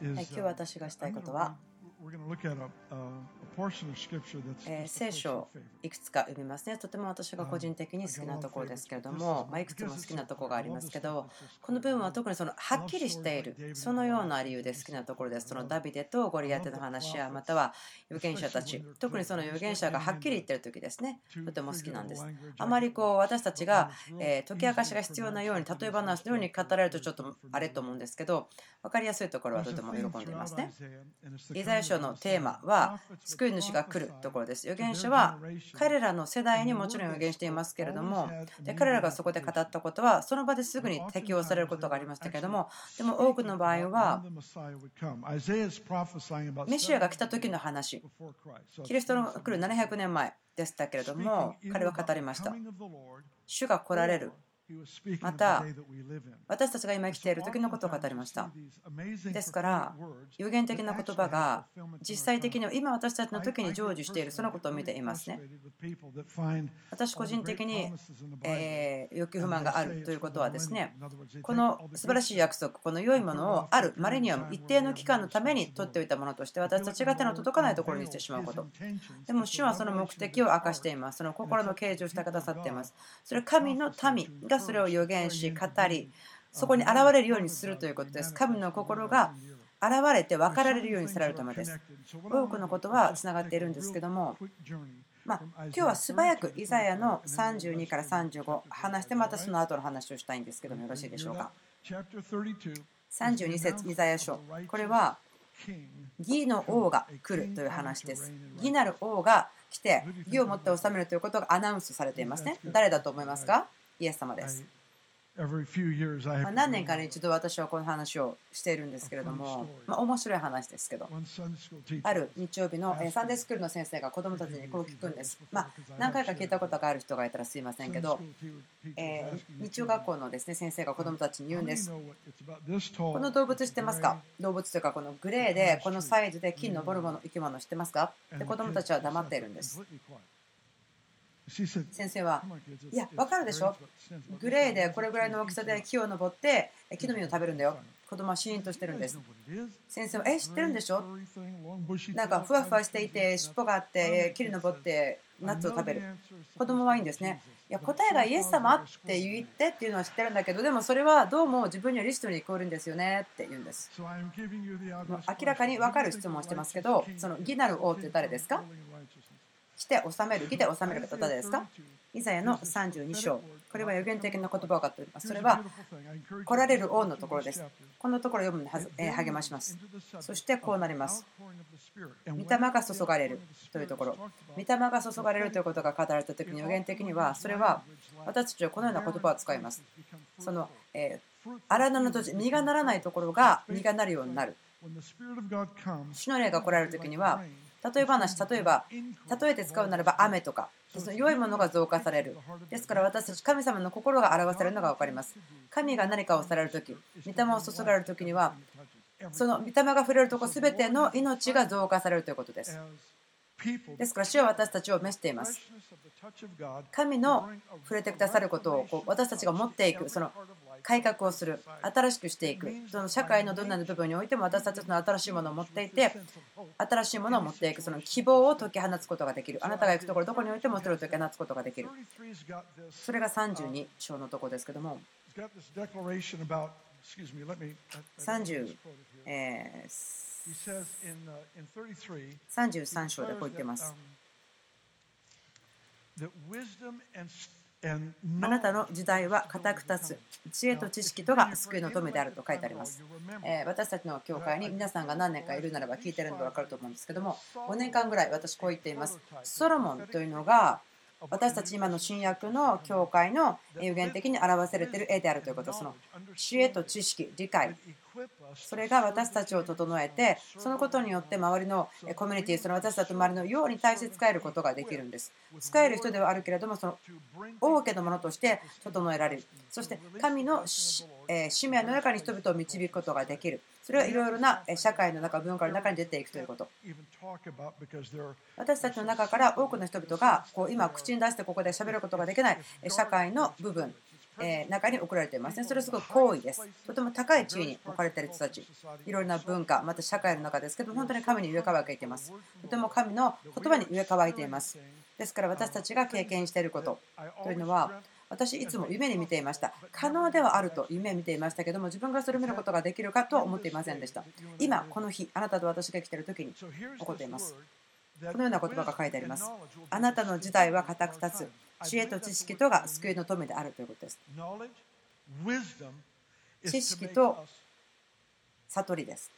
今日私がしたいことは、えー、聖書をいくつか読みますね。とても私が個人的に好きなところですけれども、まあ、いくつも好きなところがありますけど、この部分は特にそのはっきりしている、そのような理由で好きなところです。そのダビデとゴリアテの話や、または預言者たち、特にその預言者がはっきり言ってる時ですね、とても好きなんです。あまりこう私たちが、え解き明かしが必要なように、例え話のように語られるとちょっとあれと思うんですけど、分かりやすいところはとても喜んでいますね。イザヤ書のテーマは、救い主が来るところです。預言者は彼らの世代にもちろん預言していますけれども、で彼らがそこで語ったことは、その場ですぐに適用されることがありましたけれども、でも多くの場合は、メシアが来た時の話、キリストの来る700年前でしたけれども、彼は語りました。主が来られるまた私たちが今生きている時のことを語りました。ですから有限的な言葉が実際的には今私たちの時に成就しているそのことを見ていますね。私個人的に、え欲求不満があるということはですねこの素晴らしい約束この良いものをあるマレニアム一定の期間のために取っておいたものとして私たちが手の届かないところにしてしまうこと。でも主はその目的を明かしています。その心の啓示をしてくださっています。それは神の民がそれを予言し語りそこに現れるようにするということです。神の心が現れて分かられるようにされるた。めです多くのことはつながっているんですけどもまあ、今日は素早くイザヤの32から35話してまたその後の話をしたいんですけどもよろしいでしょうか。32節イザヤ書。これは義の王が来るという話です。義なる王が来て義をもって治めるということがアナウンスされていますね。誰だと思いますか？イエス様です。何年かに一度私はこの話をしているんですけれども、まあ、面白い話ですけど、ある日曜日のサンデースクールの先生が子どもたちにこう聞くんです。まあ、何回か聞いたことがある人がいたらすいませんけど、えー、日曜学校のです、ね、先生が子どもたちに言うんです。この動物知ってますか？動物というか、このグレーで、このサイズで金のボルボの生き物知ってますか？で子どもたちは黙っているんです。先生は、いや、分かるでしょ、グレーでこれぐらいの大きさで木を登って木の実を食べるんだよ。子供はシーンとしてるんです。先生は、え、知ってるんでしょ？なんかふわふわしていて、尻尾があって、木に登ってナッツを食べる。子供はいいんですね。いや、答えがイエス様って言ってっていうのは知ってるんだけど、でもそれはどうも自分にはリストに聞こえるんですよねって言うんです。明らかに分かる質問をしてますけど、その義なる王って誰ですか？して治める、義で治める方誰ですか？イザヤの32章。これは予言的な言葉を語っております。それは来られる王のところです。このところを読むのに励まします。そしてこうなります。御霊が注がれるというところ。御霊が注がれるということが語られたときに予言的には、それは私たちはこのような言葉を使います。その、え、荒野の土地、実がならないところが実がなるようになる。主の霊が来られるときには、例え話、例えば、例えて使うならば雨とか、その良いものが増加される。ですから私たち、神様の心が表されるのが分かります。神が何かをされるとき、御霊を注がれるときには、その御霊が触れるところ全ての命が増加されるということです。ですから、主は私たちを召しています。神の触れてくださることを私たちが持っていく、その改革をする、新しくしていく、その社会のどんな部分においても私たちの新しいものを持っていて、新しいものを持っていく、その希望を解き放つことができる。あなたが行くところ、どこにおいてもそれを解き放つことができる。それが32章のところですけども、30、え33章でこう言っています。あなたの時代は固く立つ。知恵と知識とが救いの富であると書いてあります、え私たちの教会に皆さんが何年かいるならば聞いてるので分かると思うんですけども5年間ぐらい私こう言っています。ソロモンというのが私たち今の新約の教会の有限的に表されている絵であるということその知恵と知識理解。それが私たちを整えてそのことによって周りのコミュニティその私たちの周りのように対して使えることができるんです。使える人ではあるけれどもその王家のものとして整えられる。そして神の使命の中に人々を導くことができる。それはいろいろな社会の中文化の中に出ていくということ私たちの中から多くの人々がこう今口に出してここで喋ることができない社会の部分中に送られていますね。それはすごい高位です。とても高い地位に置かれている人たち、いろいろな文化、また社会の中ですけど、本当に神に上かわいています。とても神の言葉に上かわいています。ですから私たちが経験していることというのは、私いつも夢に見ていました。可能ではあると夢見ていましたけども、自分がそれを見ることができるかとは思っていませんでした。今、この日、あなたと私が来ている時に起こっています。このような言葉が書いてあります。あなたの時代は固く立つ。知恵と知識とが救いの富であるということです。知識と悟りです。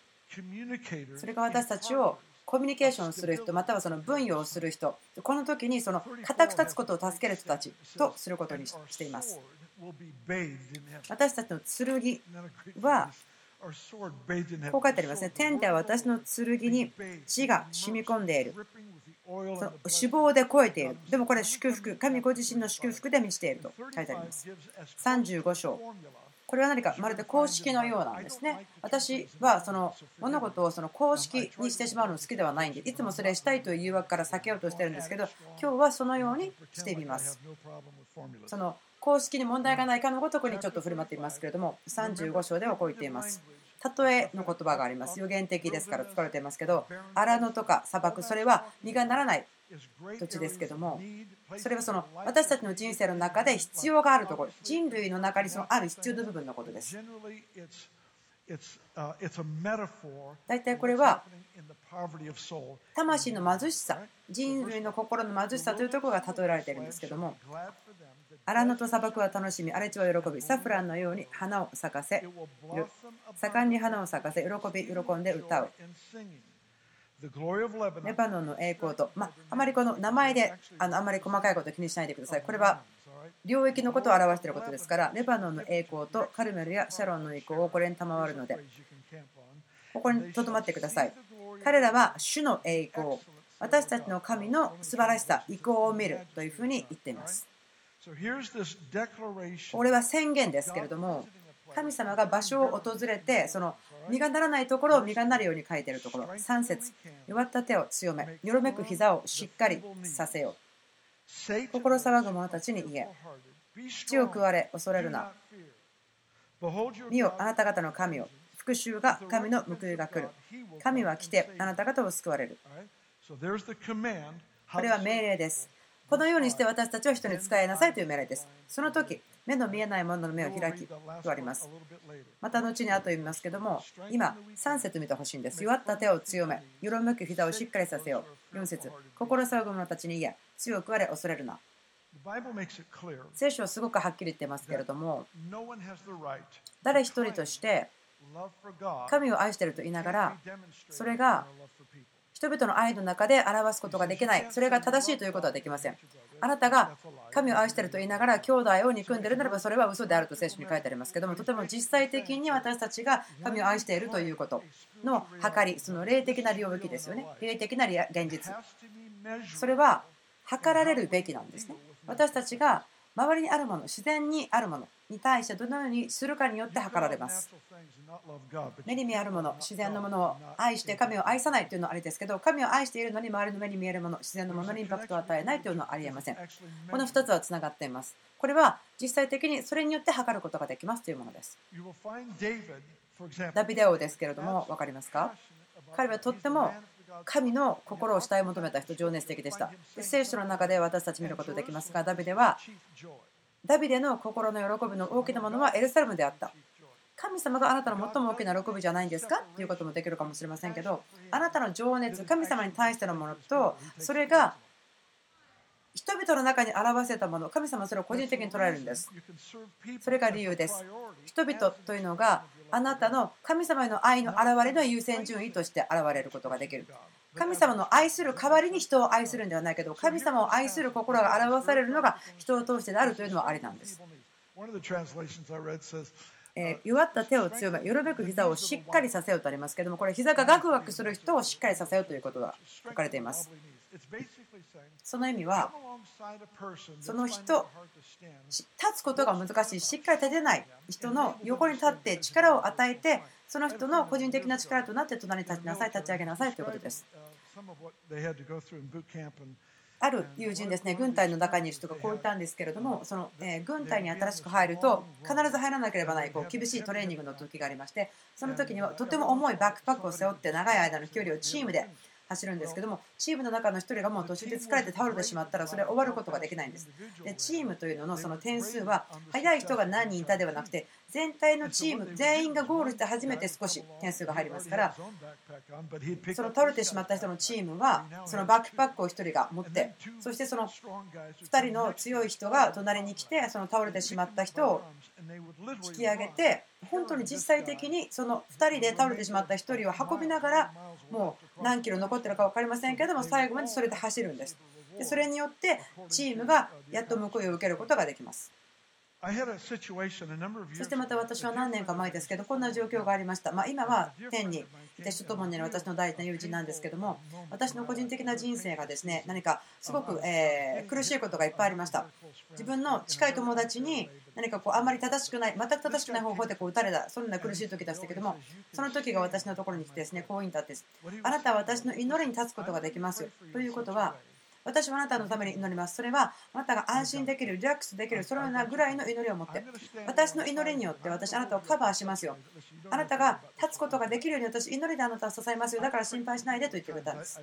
それが私たちをコミュニケーションする人、またはその分与をする人、この時にその固く立つことを助ける人たちとすることにしています。私たちの剣はこう書いてありますね。天では私の剣に血が染み込んでいる。その脂肪で超えている。でもこれ祝福。神ご自身の祝福で満ちていると書いてあります。35章。これは何かまるで公式のようなんですね。私はその物事をその公式にしてしまうの好きではないんで、いつもそれしたいという誘惑から避けようとしてるんですけど、今日はそのようにしてみます。その公式に問題がないかのごとくにちょっと振る舞っていますけれども、35章ではこう言っています。例えの言葉があります。予言的ですから使われていますけど、荒野とか砂漠、それは実がならない土地ですけども、それはその私たちの人生の中で必要があるところ、人類の中にそのある必要な部分のことです。大体これは魂の貧しさ、人類の心の貧しさというところが例えられているんですけども、荒野と砂漠は楽しみ、荒れ地は喜び、サフランのように花を咲かせる。盛んに花を咲かせ、喜び、喜んで歌う。レバノンの栄光と、まあ、あまりこの名前であのあまり細かいこと気にしないでください。これは領域のことを表していることですから、レバノンの栄光とカルメルやシャロンの栄光をこれに賜るので、ここにとどまってください。彼らは主の栄光、私たちの神の素晴らしさ、意向を見るというふうに言っています。これは宣言ですけれども、神様が場所を訪れて、その実がならないところを実がなるように書いているところ、3節弱った手を強め、よろめく膝をしっかりさせよう。心騒ぐ者たちに言え、血を食われ、恐れるな。見よ、あなた方の神を。復讐が神の報いが来る。神は来て、あなた方を救われる。これは命令です。このようにして私たちは人に使いなさいという命令です。その時、目の見えないものの目を開きとあります。また後に後言いますけども、今、3節見てほしいんです。弱った手を強め、よろむく膝をしっかりさせよう。4節心騒ぐ者たちに言え、強くあれ、恐れるな。聖書はすごくはっきり言ってますけれども、誰一人として神を愛していると言いながら、それが人々の愛の中で表すことができない。それが正しいということはできません。あなたが神を愛していると言いながら兄弟を憎んでいるならばそれは嘘であると聖書に書いてありますけどもとても実際的に私たちが神を愛しているということの計りその霊的な領域ですよね。霊的な現実。それは測られるべきなんですね。私たちが周りにあるもの自然にあるものに対してどのようにするかによって測られます。目に見えるもの、自然のものを愛して神を愛さないというのはありですけど、神を愛しているのに周りの目に見えるもの、自然のものにインパクトを与えないというのはありえません。この2つはつながっています。これは実際的にそれによって測ることができますというものです。ダビデ王ですけれども、分かりますか？彼はとっても神の心を慕い求めた人、情熱的でした。で聖書の中で私たち見ることできますが、ダビデはダビデの心の喜びの大きなものはエルサレムであった。神様があなたの最も大きな喜びじゃないんですか？ということもできるかもしれませんけど、あなたの情熱、神様に対してのものと、それが人々の中に表せたもの、神様はそれを個人的に捉えるんです。それが理由です。人々というのがあなたの神様への愛の表れの優先順位として現れることができる。神様の愛する代わりに人を愛するんではないけど神様を愛する心が表されるのが人を通してであるというのはありなんです。えー、弱った手を強め、よるべく膝をしっかりさせようとありますけども、これ、膝がガクガクする人をしっかりさせようということが書かれています。その意味は、その人、立つことが難しい、しっかり立てない人の横に立って力を与えて、その人の個人的な力となって隣に立ちなさい、立ち上げなさいということです。ある友人ですね、軍隊の中にいる人がこう言ったんですけれども、その、え軍隊に新しく入ると、必ず入らなければならないこう厳しいトレーニングの時がありまして、その時にはとても重いバックパックを背負って、長い間の距離をチームで走るんですけどもチームの中の1人がもう途中で疲れて倒れてしまったらそれは終わることができないんです。でチームというののその点数は速い人が何人いたではなくて全体のチーム全員がゴールして初めて少し点数が入りますからその倒れてしまった人のチームはそのバックパックを1人が持ってそしてその2人の強い人が隣に来てその倒れてしまった人を引き上げて本当に実際的にその2人で倒れてしまった1人を運びながらもう何キロ残ってるか分かりませんけども最後までそれで走るんです。でそれによってチームがやっと報いを受けることができますそしてまた私は何年か前ですけどこんな状況がありました、まあ、今は天にいて主ともに私の大事な友人なんですけども私の個人的な人生がですね何かすごく、え苦しいことがいっぱいありました。自分の近い友達に何かこうあんまり正しくない全く正しくない方法でこう打たれたそんな苦しい時でしたけどもその時が私のところに来てですねこう言ったんです。あなたは私の祈りに立つことができますということは私はあなたのために祈ります。それはあなたが安心できる、リラックスできる、そのようなぐらいの祈りを持って、私の祈りによって私、あなたをカバーしますよ。あなたが立つことができるように私、祈りであなたを支えますよ。だから心配しないでと言ってくれたんです。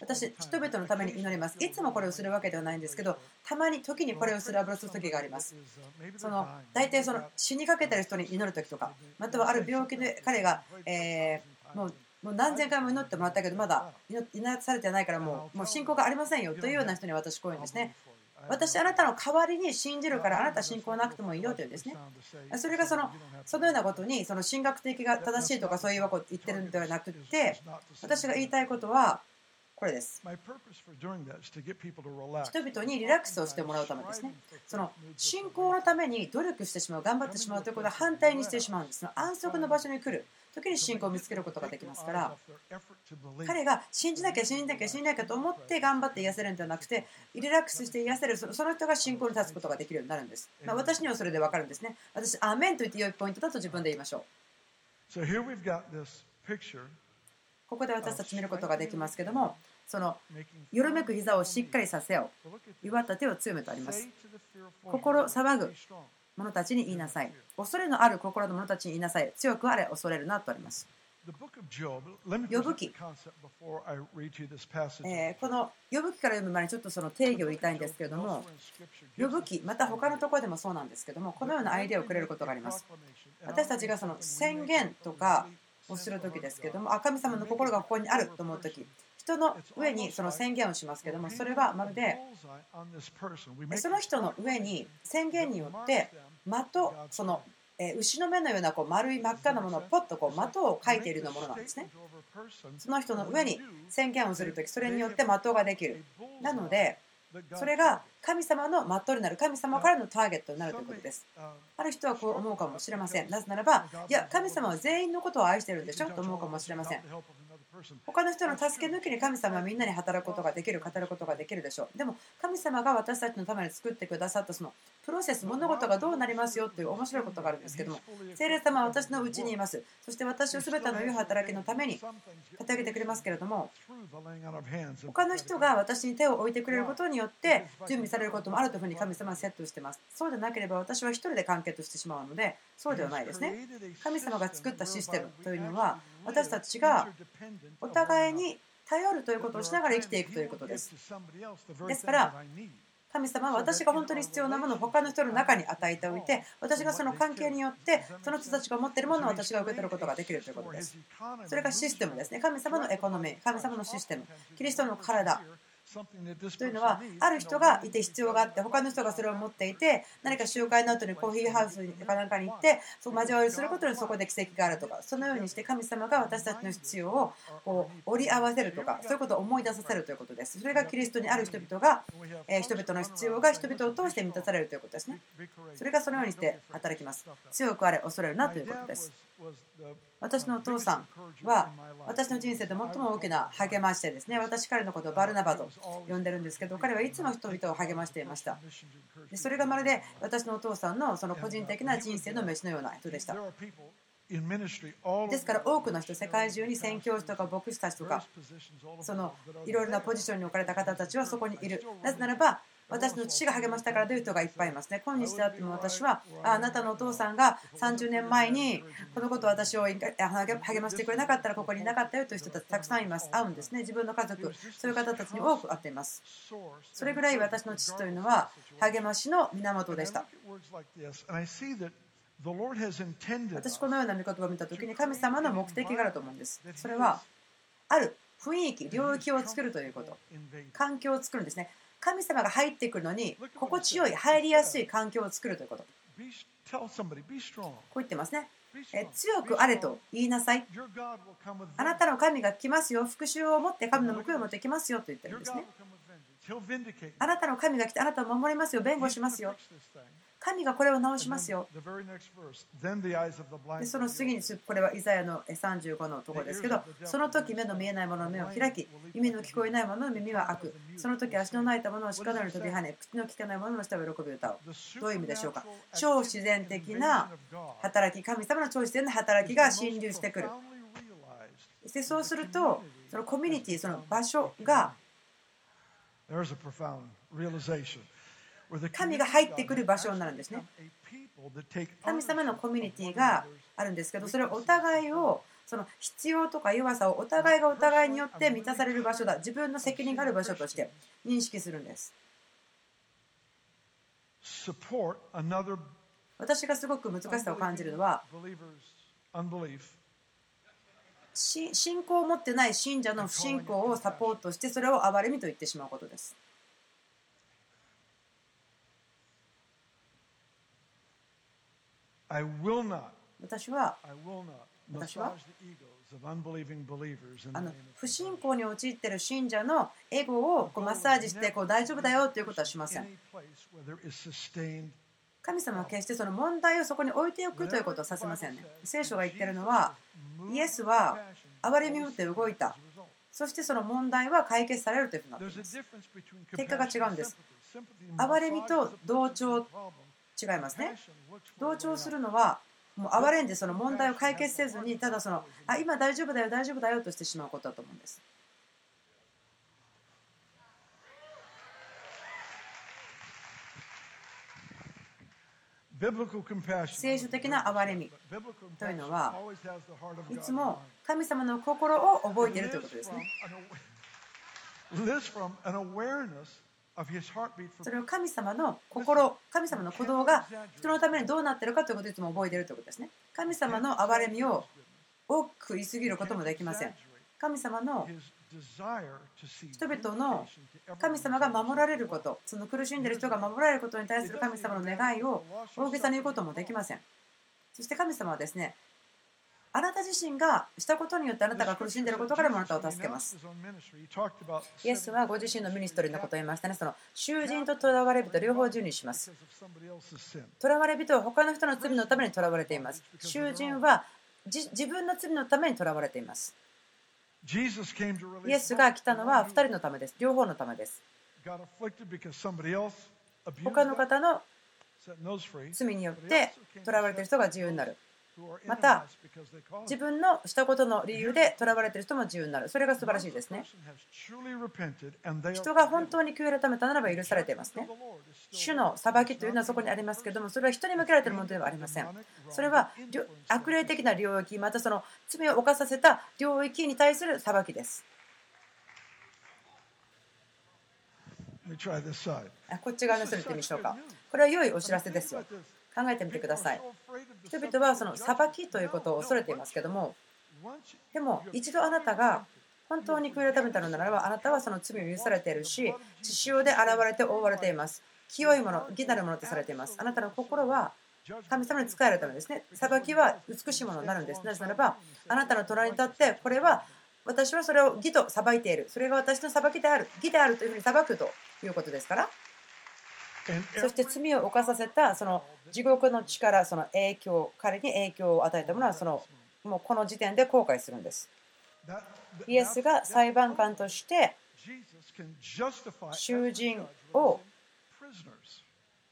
私、人々のために祈ります。いつもこれをするわけではないんですけど、たまに時にこれをする油する時があります。その大体その死にかけてる人に祈る時とか、またはある病気で彼が、えー、もうもう何千回も祈ってもらったけどまだ祈らされてないからもうもう信仰がありませんよ。というような人に私こういうんですね。私あなたの代わりに信じるからあなた信仰なくてもいいよというんですね。それがそのそのようなことにその神学的が正しいとかそういうこと言ってるんではなくって私が言いたいことはこれです。人々にリラックスをしてもらうためですね。その信仰のために努力してしまう、頑張ってしまうということは反対にしてしまうんです。安息の場所に来る。時に信仰を見つけることができますから彼が信じなきゃ信じなきゃ信じなきゃと思って頑張って癒せるんではなくてリラックスして癒せるその人が信仰に立つことができるようになるんです、まあ、私にはそれで分かるんですね。私アーメンと言って良いポイントだと自分で言いましょう。ここで私たち見ることができますけどもそのよろめく膝をしっかりさせよう。弱った手を強めてあります。心騒ぐ者たちに言いなさい。恐れのある心の者たちに言いなさい。強くあれ、恐れるなとあります。呼ぶ記、えこの呼ぶ記から読む前にちょっとその定義を言いたいんですけれども呼ぶ記また他のところでもそうなんですけどもこのようなアイデアをくれることがあります。私たちがその宣言とかをする時ですけどもあ神様の心がここにあると思う時人の上にその宣言をしますけどもそれはまるでその人の上に宣言によって的その牛の目のようなこう丸い真っ赤なものをポッとこう的を描いているようなものなんですね。その人の上に宣言をするときそれによって的ができる。なのでそれが神様の的になる神様からのターゲットになるということです。ある人はこう思うかもしれません。なぜならば、いや、神様は全員のことを愛してるんでしょ？と思うかもしれません。他の人の助け抜きに神様はみんなに働くことができる、語ることができるでしょう。でも、神様が私たちのために作ってくださったそのプロセス、物事がどうなりますよという面白いことがあるんですけども、聖霊様は私のうちにいます。そして私を全ての良い働きのために立て上げてくれますけれども、他の人が私に手を置いてくれることによって準備されることもあるというふうに神様はセットしています。そうでなければ私は一人で完結してしまうので、そうではないですね。神様が作ったシステムというのは、私たちがお互いに頼るということをしながら生きていくということです。ですから、神様は私が本当に必要なものを他の人の中に与えておいて私がその関係によってその人たちが持っているものを私が受け取ることができるということです。それがシステムですね。神様のエコノミー神様のシステム。キリストの体。というのはある人がいて必要があって他の人がそれを持っていて何か集会の後にコーヒーハウスかなかに行ってそう交わりすることにそこで奇跡があるとかそのようにして神様が私たちの必要をこう折り合わせるとかそういうことを思い出させるということです。それがキリストにある人々が、え人々の必要が人々を通して満たされるということですね。それがそのようにして働きます。強くあれ恐れるなということです。私のお父さんは私の人生で最も大きな励ましてですね。私彼のことをバルナバと呼んでるんですけど彼はいつも人々を励ましていました。でそれがまるで私のお父さんのその個人的な人生の飯のような人でした。ですから多くの人世界中に宣教師とか牧師たちとかそのいろいろなポジションに置かれた方たちはそこにいる。なぜならば私の父が励ましたからという人がいっぱいいますね。今日であっても私はあなたのお父さんが30年前にこのことを私を励ましてくれなかったらここにいなかったよという人たちたくさんいます。会うんですね。自分の家族、そういう方たちに多く会っています。それぐらい私の父というのは励ましの源でした。私このような見言葉を見た時に神様の目的があると思うんです。それはある雰囲気、領域を作るということ、環境を作るんですね。神様が入ってくるのに心地よい入りやすい環境を作ると。いうことこう言ってますね。え強くあれと言いなさい。あなたの神が来ますよ。復讐を持って神の報いを持ってきますよと言ってるんですね。あなたの神が来てあなたを守りますよ。弁護しますよ神がこれを直しますよ。でその次に、これはイザヤの35のところですけど、その時目の見えないものの目を開き、耳の聞こえないものの耳は開く。その時足の泣いたものを鹿のように飛び跳ね、口の聞かないものの下を喜び歌う。どういう意味でしょうか？超自然的な働き、神様の超自然な働きが侵入してくる。でそうすると、そのコミュニティ、その場所が、神が入ってくる場所になるんですね。神様のコミュニティがあるんですけど、それはお互いをその必要とか弱さをお互いがお互いによって満たされる場所だ、自分の責任がある場所として認識するんです。私がすごく難しさを感じるのは、信仰を持ってない信者の不信仰をサポートして、それを憐れみと言ってしまうことです。私は私はあの不信仰に陥っている信者のエゴをこうマッサージしてこう大丈夫だよということはしません。神様は決してその問題をそこに置いておくということはさせませんね。聖書が言ってるのは、イエスは憐れみを持って動いた。そしてその問題は解決されるというふうになっています。結果が違うんです。憐れみと同調違いますね。同調するのは、もう哀れんでその問題を解決せずに、ただその、あ、今大丈夫だよ、大丈夫だよとしてしまうことだと思うんです。聖書的な憐れみというのはいつも神様の心を覚えているということですね。それを神様の心、神様の鼓動が人のためにどうなっているかということをいつも覚えているということですね。神様の憐れみを多く言い過ぎることもできません。神様の人々の神様が守られること、その苦しんでいる人が守られることに対する神様の願いを大げさに言うこともできません。そして神様はですね、あなた自身がしたことによってあなたが苦しんでいることからもあなたを助けます。イエスはご自身のミニストリーのことを言いましたね。その囚人と囚われ人両方自由にします。囚われ人は他の人の罪のために囚われています。囚人は自分の罪のために囚われています。イエスが来たのは2人のためです。両方のためです。他の方の罪によって囚われている人が自由になる。また自分のしたことの理由で囚われている人も自由になる。それが素晴らしいですね。人が本当に悔い改めたならば許されていますね。主の裁きというのはそこにありますけどもそれは人に向けられているものではありません。それは悪霊的な領域またその罪を犯させた領域に対する裁きです。こっち側の人にってみましょうか。これは良いお知らせですよ考えてみてください。人々はその裁きということを恐れていますけども。でも一度あなたが本当に悔い改めたのならばあなたはその罪を許されているし血潮で現れて覆われています。清いもの義なるものとされています。あなたの心は神様に仕えるためですね。裁きは美しいものになるんです。なぜならばあなたの隣に立ってこれは私はそれを義と裁いている。それが私の裁きである。義であるというふうに裁くということですからそして罪を犯させたその地獄の力、その影響、彼に影響を与えたものはそのもうこの時点で後悔するんです。イエスが裁判官として囚人を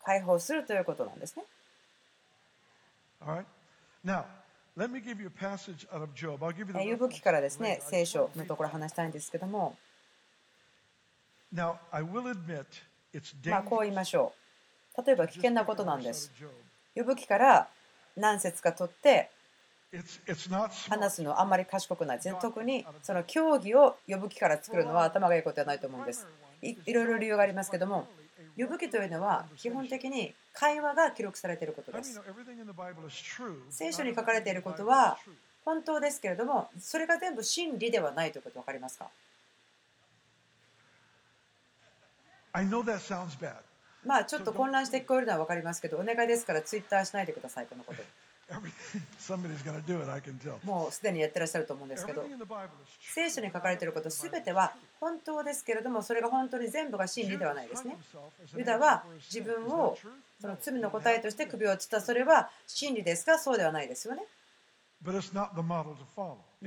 解放するということなんですね。呼ぶ記からですね、聖書のところ話したいんですけども、まあ、こう言いましょう。例えば危険なことなんです。呼ぶ記から何節か取って話すのあんまり賢くない。特にその競技を呼ぶ気から作るのは頭がいいことではないと思うんです。いろいろ理由がありますけども、呼ぶ記というのは基本的に会話が記録されていることです。聖書に書かれていることは本当ですけれども、それが全部真理ではないということ分かりますか？まあちょっと混乱して聞こえるのは分かりますけど、お願いですからツイッターしないでください、このこと。もうすでにやってらっしゃると思うんですけど、聖書に書かれていることすべては本当ですけれども、それが本当に全部が真理ではないですね。ユダは自分をその罪の答えとして首をつった、それは真理ですかそうではないですよね。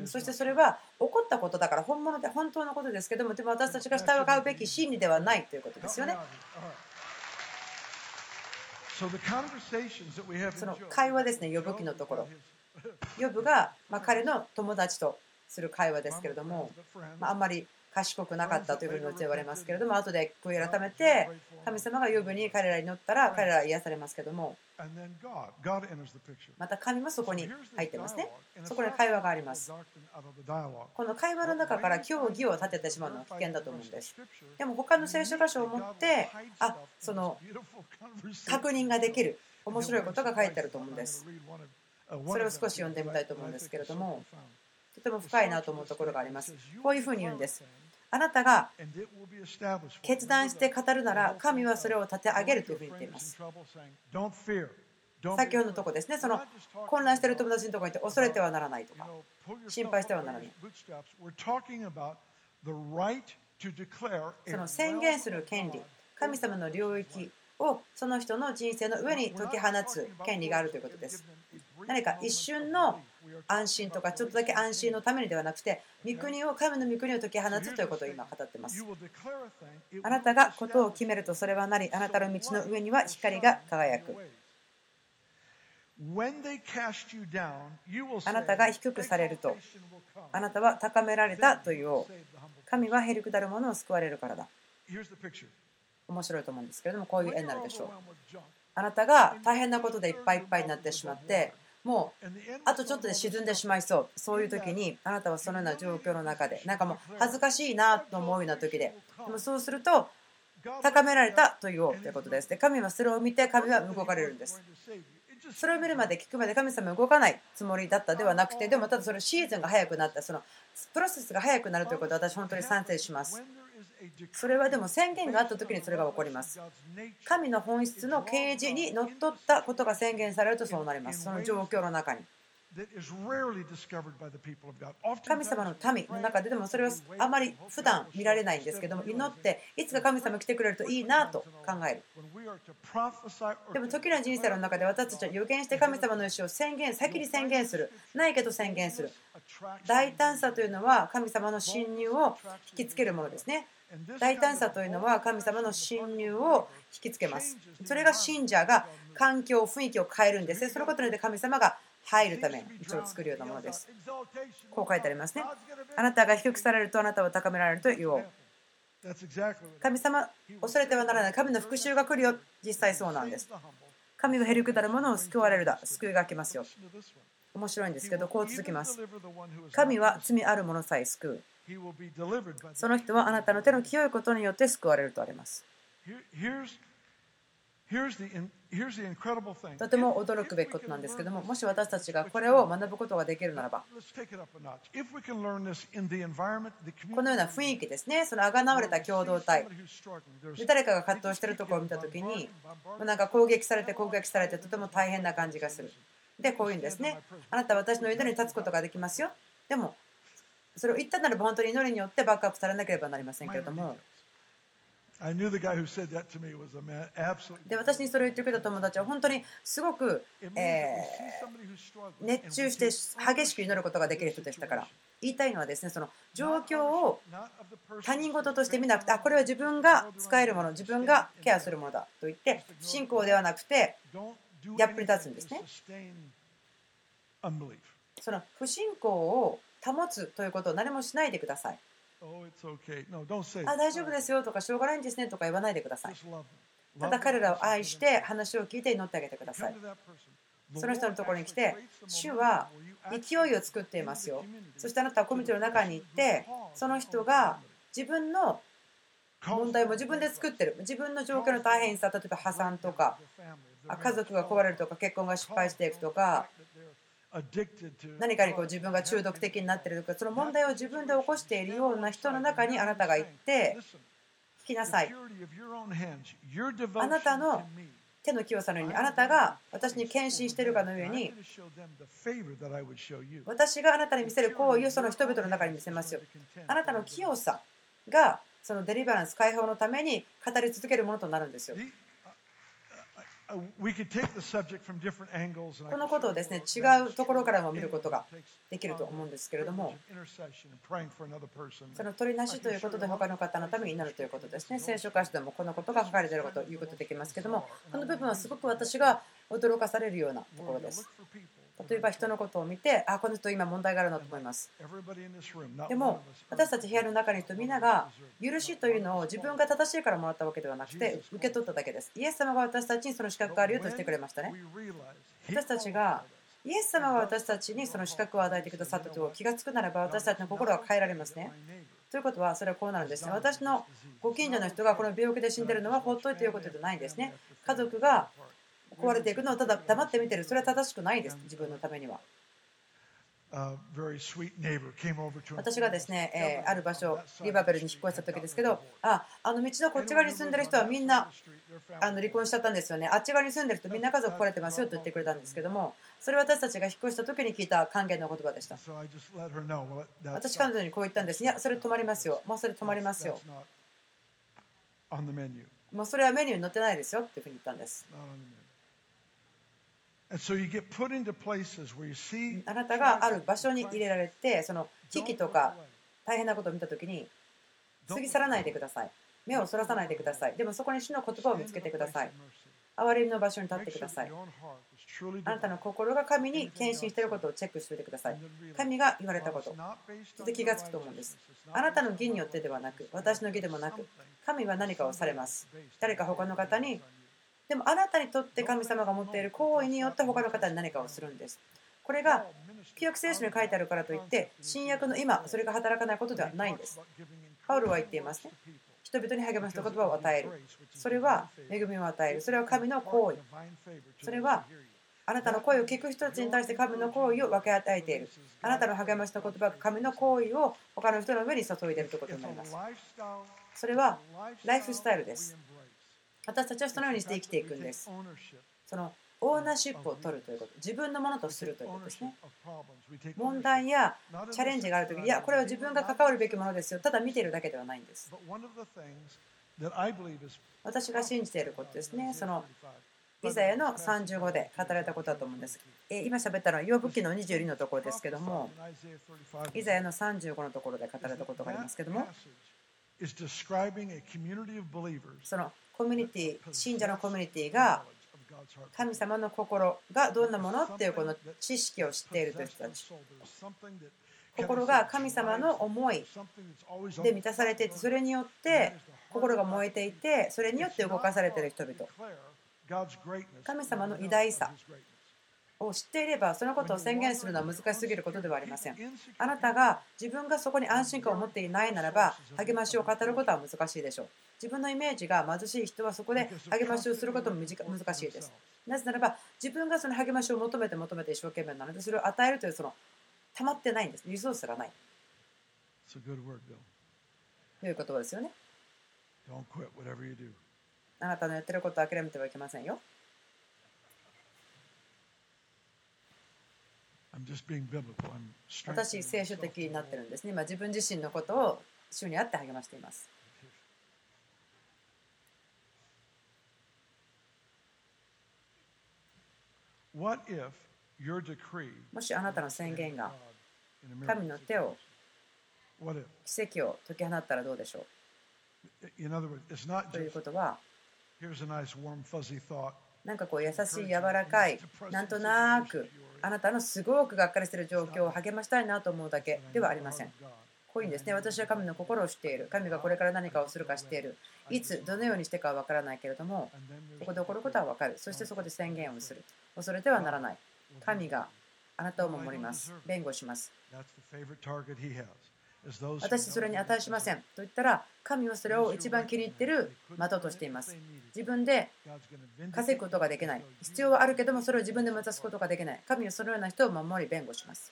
そしてそれは起こったことだから本物で本当のことですけども、でも私たちが従うべき真理ではないということですよね。その会話ですね、呼ぶ記のところ。呼ぶが、ま彼の友達とする会話ですけれども、まあんまり賢くなかったというふうに言われますけれども、後で悔い改めて、神様が呼ぶに彼らに乗ったら、彼らは癒されますけども、また神もそこに入ってますね。そこで会話があります。この会話の中から教義を立ててしまうのは危険だと思うんです。でも他の聖書箇所を持って、あその 確認ができる、面白いことが書いてあると思うんです。それを少し読んでみたいと思うんですけれども、とても深いなと思うところがあります。こういうふうに言うんです。あなたが決断して語るなら神はそれを立て上げるというふうに言っています。先ほどのとこですね、その混乱している友達のところにいて恐れてはならないとか、心配してはならない。その宣言する権利、神様の領域をその人の人生の上に解き放つ権利があるということです。何か一瞬の安心とかちょっとだけ安心のためにではなくて御国を神の御国を解き放つということを今語っています。あなたがことを決めるとそれはなりあなたの道の上には光が輝く。あなたが低くされるとあなたは高められたという神はへりくだる者を救われるからだ。面白いと思うんですけれどもこういう絵になるでしょう。あなたが大変なことでいっぱいいっぱいになってしまってもうあとちょっとで沈んでしまいそう。そういう時にあなたはそのような状況の中でなんかもう恥ずかしいなと思うような時で。でもそうすると高められたと言おうということです。で神はそれを見て神は動かれるんです。それを見るまで聞くまで神様は動かないつもりだったではなくてでもただそれシーズンが早くなったそのプロセスが早くなるということを私本当に賛成しますそれはでも宣言があった時にそれが起こります。神の本質の啓示にのっとったことが宣言されるとそうなります。その状況の中に。神様の民の中ででもそれはあまり普段見られないんですけども祈っていつか神様来てくれるといいなと考える。でも時の人生の中で私たちは予言して神様の意思を宣言先に宣言する。ないけど宣言する。大胆さというのは神様の侵入を引きつけるものですね大胆さというのは神様の侵入を引きつけます。それが信者が環境、雰囲気を変えるんですね。そのことによって神様が入るために道を作るようなものです。こう書いてありますね。あなたが低くされるとあなたを高められると言おう。神様、恐れてはならない。神の復讐が来るよ。実際そうなんです。神がへりくだるものを救われるだ。救いが来ますよ。面白いんですけど、こう続きます。神は罪ある者さえ救う。その人はあなたの手の清いことによって救われるとあります。とても驚くべきことなんですけども、もし私たちがこれを学ぶことができるならば、このような雰囲気ですね、そのあがなわれた共同体、で誰かが葛藤しているところを見たときに、なんか攻撃されて攻撃されてとても大変な感じがする。で、こういうんですね、あなたは私の間に立つことができますよ。でも、それを言ったならば本当に祈りによってバックアップされなければなりませんけれども。で私にそれを言ってくれた友達は本当にすごく、えー、熱中して激しく祈ることができる人でしたから言いたいのはですねその状況を他人事として見なくてあこれは自分が使えるもの自分がケアするものだと言って信仰ではなくてギャップに立つんですね。その不信仰を保つということを何もしないでください。あ、大丈夫ですよとか、しょうがないんですねとか言わないでください。ただ彼らを愛して話を聞いて祈ってあげてください。その人のところに来て、主は勢いを作っていますよ。そしてあなたはコミュニティの中に行って、その人が自分の問題も自分で作ってる。自分の状況の大変さ、例えば破産とか、家族が壊れるとか、結婚が失敗していくとか、何かにこう自分が中毒的になってるとか、その問題を自分で起こしているような人の中にあなたが行って、聞きなさい。あなたの手の清さのようにあなたが私に献身しているかのように私があなたに見せる行為をその人々の中に見せますよあなたの清さがそのデリバランス解放のために語り続けるものとなるんですよこのことをですね違うところからも見ることができると思うんですけれども、その取りなしということで他の方のために祈るということですね。聖書歌詞でもこのことが書かれていることを言うことできますけども、この部分はすごく私が驚かされるようなところです。例えば人のことを見て、あ、この人今問題があるなと思います。でも、私たち部屋の中に人みんなが、許しというのを自分が正しいからもらったわけではなくて、受け取っただけです。イエス様が私たちにその資格があるよとしてくれましたね。私たちがイエス様が私たちにその資格を与えてくださったと気がつくならば私たちの心は変えられますね。ということはそれはこうなるんですね。私のご近所の人がこの病気で死んでるのはほっといていうことじゃないんですね。家族が壊れていくのをただ黙って見てる、それは正しくないです、自分のためには。私がですね、えー、ある場所、リバベルに引っ越した時ですけど、ああの道のこっち側に住んでる人はみんなあの離婚しちゃったんですよね、あっち側に住んでる人、みんな家族壊れてますよと言ってくれたんですけども、それは私たちが引っ越した時に聞いた還元の言葉でした。私、彼女にこう言ったんです。いや、それ止まりますよ。もうそれ止まりますよ。もうそれはメニューに載ってないですよっていうふうに言ったんです。あなたがある場所に入れられて、その危機とか大変なことを見たときに、過ぎ去らないでください。目をそらさないでください。でもそこに主の言葉を見つけてください。憐れみの場所に立ってください。あなたの心が神に献身していることをチェックしておいてください。神が言われたこと、そして気がつくと思うんです。あなたの義によってではなく、私の義でもなく、神は何かをされます。誰か他の方にでもあなたにとって神様が持っている行為によって他の方に何かをするんです。これが記憶聖書に書いてあるからといって新約の今それが働かないことではないんです。パウルは言っていますね。人々に励ました言葉を与える。それは恵みを与える。それは神の行為。それはあなたの声を聞く人たちに対して神の行為を分け与えている。あなたの励ました言葉が神の行為を他の人の上に注いでいるということになります。それはライフスタイルです。私たちはそのようにして生きていくんです。そのオーナーシップを取るということ、自分のものとするということですね。問題やチャレンジがあるときに、いや、これは自分が関わるべきものですよ、ただ見ているだけではないんです。私が信じていることですね、そのイザヤの35で語られたことだと思うんです。今喋ったのは、ヨブ記の22のところですけども、イザヤの35のところで語られたことがありますけども、そのコミュニティ信者のコミュニティが神様の心がどんなものっていうこの知識を知っているという人たち。心が神様の思いで満たされていてそれによって心が燃えていてそれによって動かされている人々。神様の偉大さ。を知っていればそのことを宣言するのは難しすぎることではありません。あなたが自分がそこに安心感を持っていないならば励ましを語ることは難しいでしょう。自分のイメージが貧しい人はそこで励ましをすることも難しいです。なぜならば自分がその励ましを求めて求めて一生懸命なのでそれを与えるというその溜まってないんです。リソースがない。という言葉ですよね。あなたのやってることを諦めてはいけませんよ私、聖書的になってるんですね。今、自分自身のことを主にあって励ましています。もしあなたの宣言が神の手を奇跡を解き放ったらどうでしょう？ということはなんかこう優しい柔らかいなんとなくあなたのすごくがっかりしている状況を励ましたいなと思うだけではありません。こういうんですね。私は神の心を知っている。神がこれから何かをするか知っている。いつ、どのようにしてかは分からないけれども、ここで起こることは分かる。そしてそこで宣言をする。恐れてはならない。神があなたを守ります。弁護します。私それに値しません。と言ったら神はそれを一番気に入っている的としています。自分で稼ぐことができない。必要はあるけどもそれを自分で目指すことができない。神はそのような人を守り弁護します。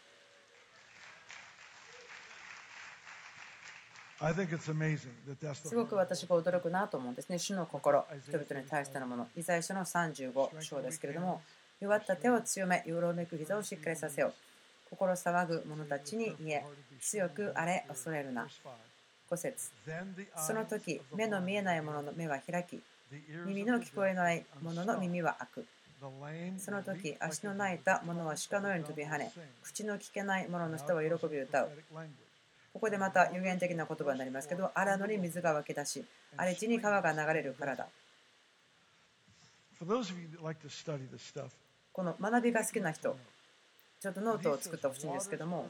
すごく私が驚くなと思うんですね。主の心、人々に対してのもの。イザヤ書の35章ですけれども、弱った手を強め、よろめく膝をしっかりさせよう。心騒ぐ者たちに言え、強くあれ、恐れるな。5節その時、目の見えない者の目は開き、耳の聞こえない者の耳は開く。その時、足の泣いた者は鹿のように飛び跳ね、口の聞けない者の人は喜び歌う。ここでまた有言的な言葉になりますけど、荒野に水が湧き出し、荒れ地に川が流れるからだ。この学びが好きな人、ちょっとノートを作ってほしいんですけども、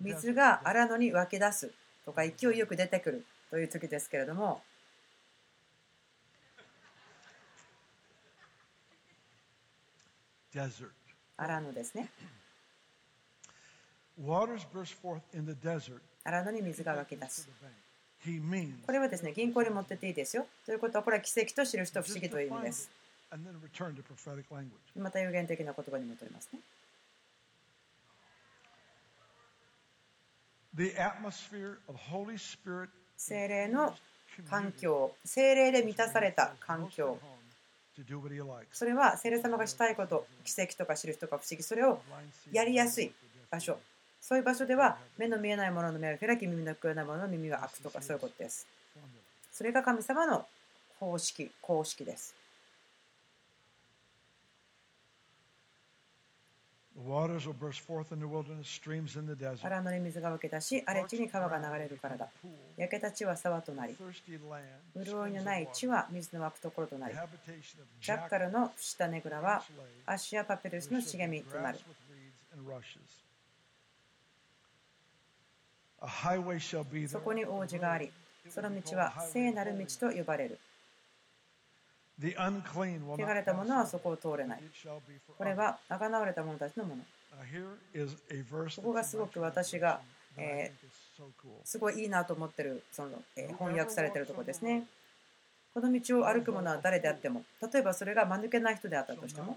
水が荒野に湧き出すとか勢いよく出てくるという時ですけれども、荒野ですね。荒野に水が湧き出す。これはですね、銀行に持ってっていいですよ。ということは、これは奇跡と印と不思議という意味です。また有限的な言葉に戻りますね。精霊の環境、精霊で満たされた環境。それは聖霊様がしたいこと、奇跡とか印とか不思議、それをやりやすい場所。そういう場所では目の見えないものの目を開き、耳の聞こえないものの耳が開くとかそういうことです。それが神様の方式、公式です。荒野に水が湧き出し、荒れ地に川が流れるからだ。焼けた地は沢となり、潤いのない地は水の湧くところとなり、ジャッカルの下ねぐらはアッシュやパピルスの茂みとなる。そこに王子があり、その道は聖なる道と呼ばれる。汚れた者はそこを通れない。これはあがなわれた者たちのもの。ここがすごく私が、えー、すごいいいなと思ってるその、えー、翻訳されてるところですね。この道を歩く者は誰であっても、例えばそれが間抜けない人であったとしても、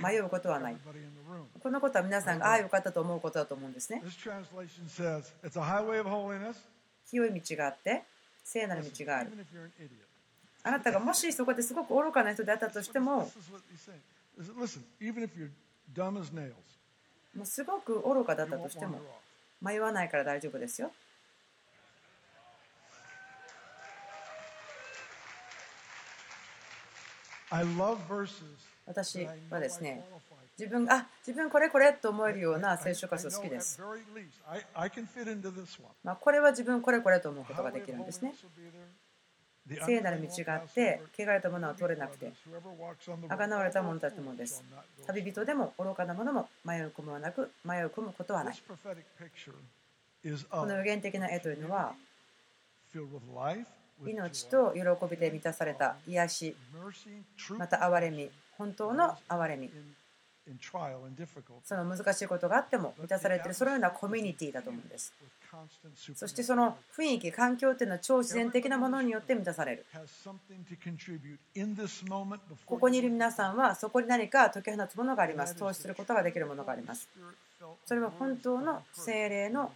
迷うことはない。このことは皆さんがああよかったと思うことだと思うんですね。清い道があって、聖なる道がある。あなたがもしそこですごく愚かな人であったとしても、もうすごく愚かだったとしても、迷わないから大丈夫ですよ。私はですね、自分が、あ自分これこれと思えるような聖書箇所好きです。まあ、これは自分これこれと思うことができるんですね。聖なる道があって、汚れたものは通れなくて、あがなわれた者たちもです。旅人でも愚かな者も迷い込むはなく、迷い込むことはない。この予言的な絵というのは、命と喜びで満たされた癒し、また憐れみ、本当の憐れみ。その難しいことがあっても満たされているそのようなコミュニティだと思うんです。そしてその雰囲気、環境というのは超自然的なものによって満たされる。ここにいる皆さんはそこに何か解き放つものがあります。投資することができるものがあります。それは本当の精霊の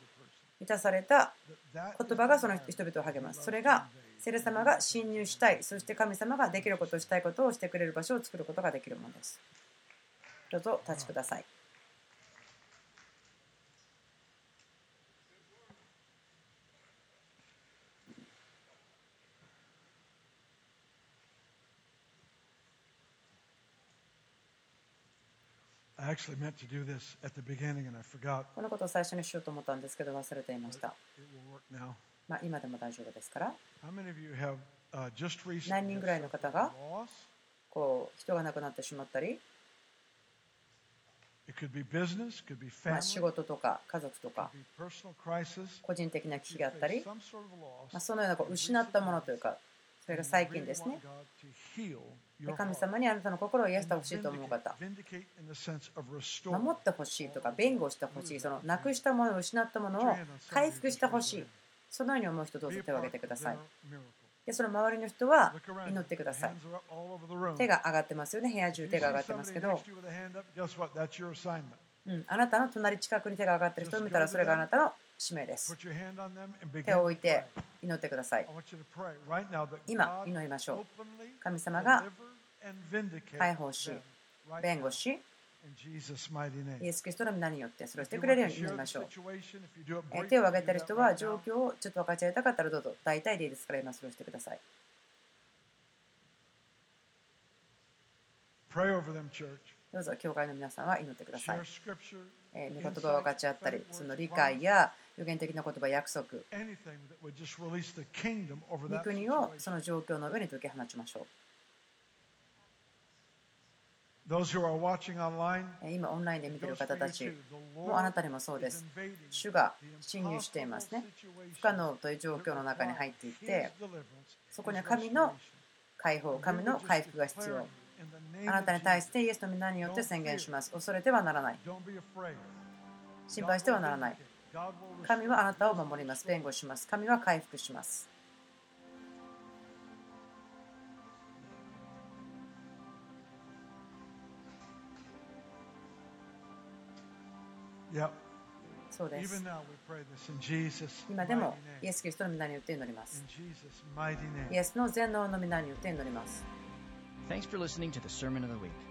満たされた言葉がその人々を励ます。それが聖霊様が侵入したい、そして神様ができることをしたいことをしてくれる場所を作ることができるものです。どうぞお立ちください。このことを最初にしようと思ったんですけど忘れていました。まあ、今でも大丈夫ですから。何人ぐらいの方が？こう人が亡くなってしまったり？まあ、仕事とか家族とか。個人的な危機があったり、まあ、そのようなこう失ったものというかそれが最近ですね。神様にあなたの心を癒してほしいと思う方。守ってほしいとか弁護してほしいそのなくしたもの失ったものを回復してほしい。そのように思う人どうぞ手を挙げてくださいでその周りの人は祈ってください手が上がってますよね部屋中手が上がってますけどうん、あなたの隣近くに手が上がっている人を見たらそれがあなたの使命です。手を置いて祈ってください。今、祈りましょう。神様が解放し、弁護し、イエス・キリストの皆によってそれをしてくれるように祈りましょう。手を挙げている人は状況をちょっと分かち合いたかったらどうぞ大体でいいですから今それをしてください。どうぞ教会の皆さんは祈ってください。えー、御言葉を分かち合ったり、その理解や予言的な言葉、約束、御国をその状況の上に解き放ちましょう。今、オンラインで見ている方たちもあなたにもそうです。主が侵入していますね。不可能という状況の中に入っていて、そこには神の解放、神の回復が必要。あなたに対してイエスの皆によって宣言します。恐れてはならない。心配してはならない。神はあなたを守ります。弁護します。神は回復します。そうです。今でもイエス・キリストの皆によって祈ります。イエスの全能の皆によって祈ります。Thanks for listening to the Sermon of the Week.